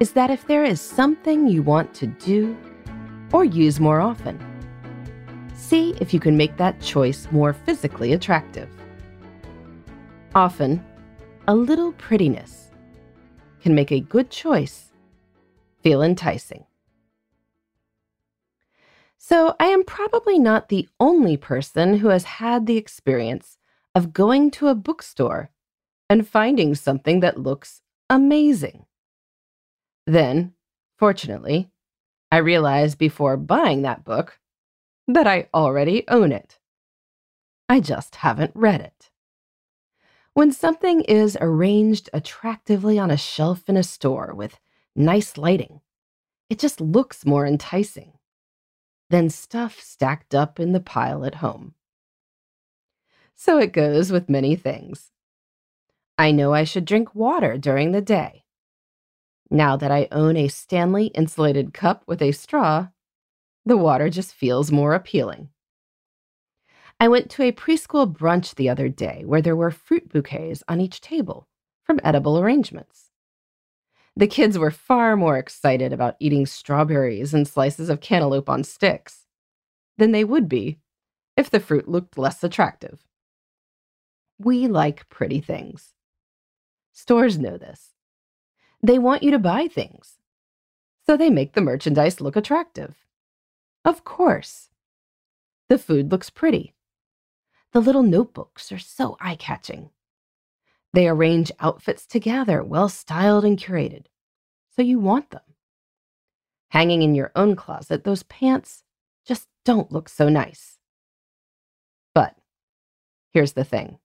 is that if there is something you want to do or use more often, see if you can make that choice more physically attractive. Often, a little prettiness can make a good choice feel enticing. So, I am probably not the only person who has had the experience of going to a bookstore and finding something that looks amazing. Then, fortunately, I realized before buying that book that I already own it. I just haven't read it. When something is arranged attractively on a shelf in a store with nice lighting, it just looks more enticing than stuff stacked up in the pile at home. So it goes with many things. I know I should drink water during the day. Now that I own a Stanley insulated cup with a straw, the water just feels more appealing. I went to a preschool brunch the other day where there were fruit bouquets on each table from edible arrangements. The kids were far more excited about eating strawberries and slices of cantaloupe on sticks than they would be if the fruit looked less attractive. We like pretty things. Stores know this. They want you to buy things, so they make the merchandise look attractive. Of course. The food looks pretty. The little notebooks are so eye catching. They arrange outfits together, well styled and curated, so you want them. Hanging in your own closet, those pants just don't look so nice. But here's the thing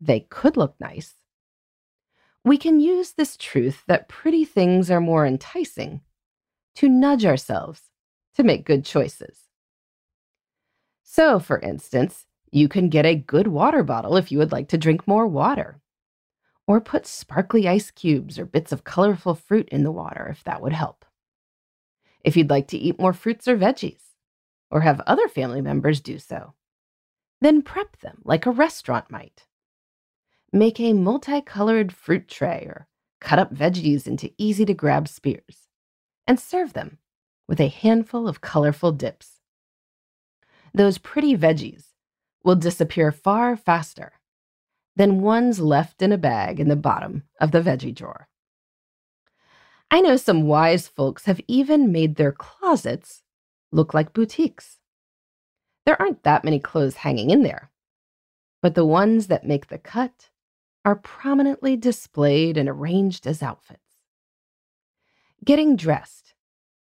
they could look nice. We can use this truth that pretty things are more enticing to nudge ourselves to make good choices. So, for instance, you can get a good water bottle if you would like to drink more water, or put sparkly ice cubes or bits of colorful fruit in the water if that would help. If you'd like to eat more fruits or veggies, or have other family members do so, then prep them like a restaurant might. Make a multicolored fruit tray or cut up veggies into easy to grab spears and serve them with a handful of colorful dips. Those pretty veggies will disappear far faster than ones left in a bag in the bottom of the veggie drawer. I know some wise folks have even made their closets look like boutiques. There aren't that many clothes hanging in there, but the ones that make the cut are prominently displayed and arranged as outfits. Getting dressed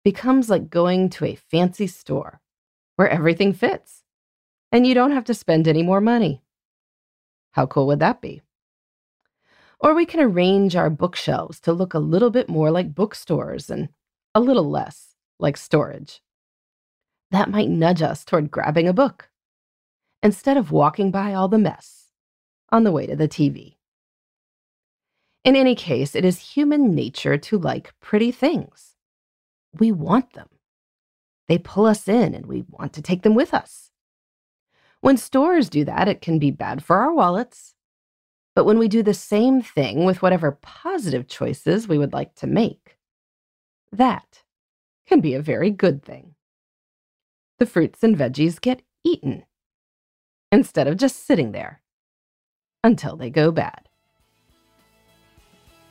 becomes like going to a fancy store where everything fits and you don't have to spend any more money. How cool would that be? Or we can arrange our bookshelves to look a little bit more like bookstores and a little less like storage. That might nudge us toward grabbing a book instead of walking by all the mess on the way to the TV. In any case, it is human nature to like pretty things. We want them. They pull us in and we want to take them with us. When stores do that, it can be bad for our wallets. But when we do the same thing with whatever positive choices we would like to make, that can be a very good thing. The fruits and veggies get eaten instead of just sitting there until they go bad.